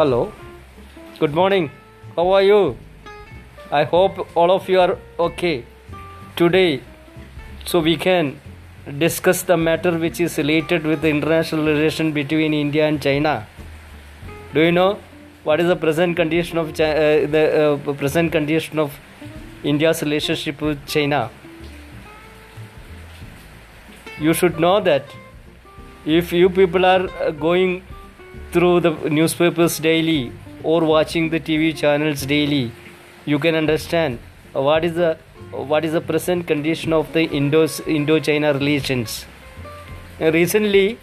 Hello. Good morning. How are you? I hope all of you are okay. Today, so we can discuss the matter which is related with the international relation between India and China. Do you know what is the present condition of Chi- uh, the uh, present condition of India's relationship with China? You should know that if you people are going through the newspapers daily or watching the TV channels daily, you can understand what is the what is the present condition of the Indo Indo-China relations. Recently,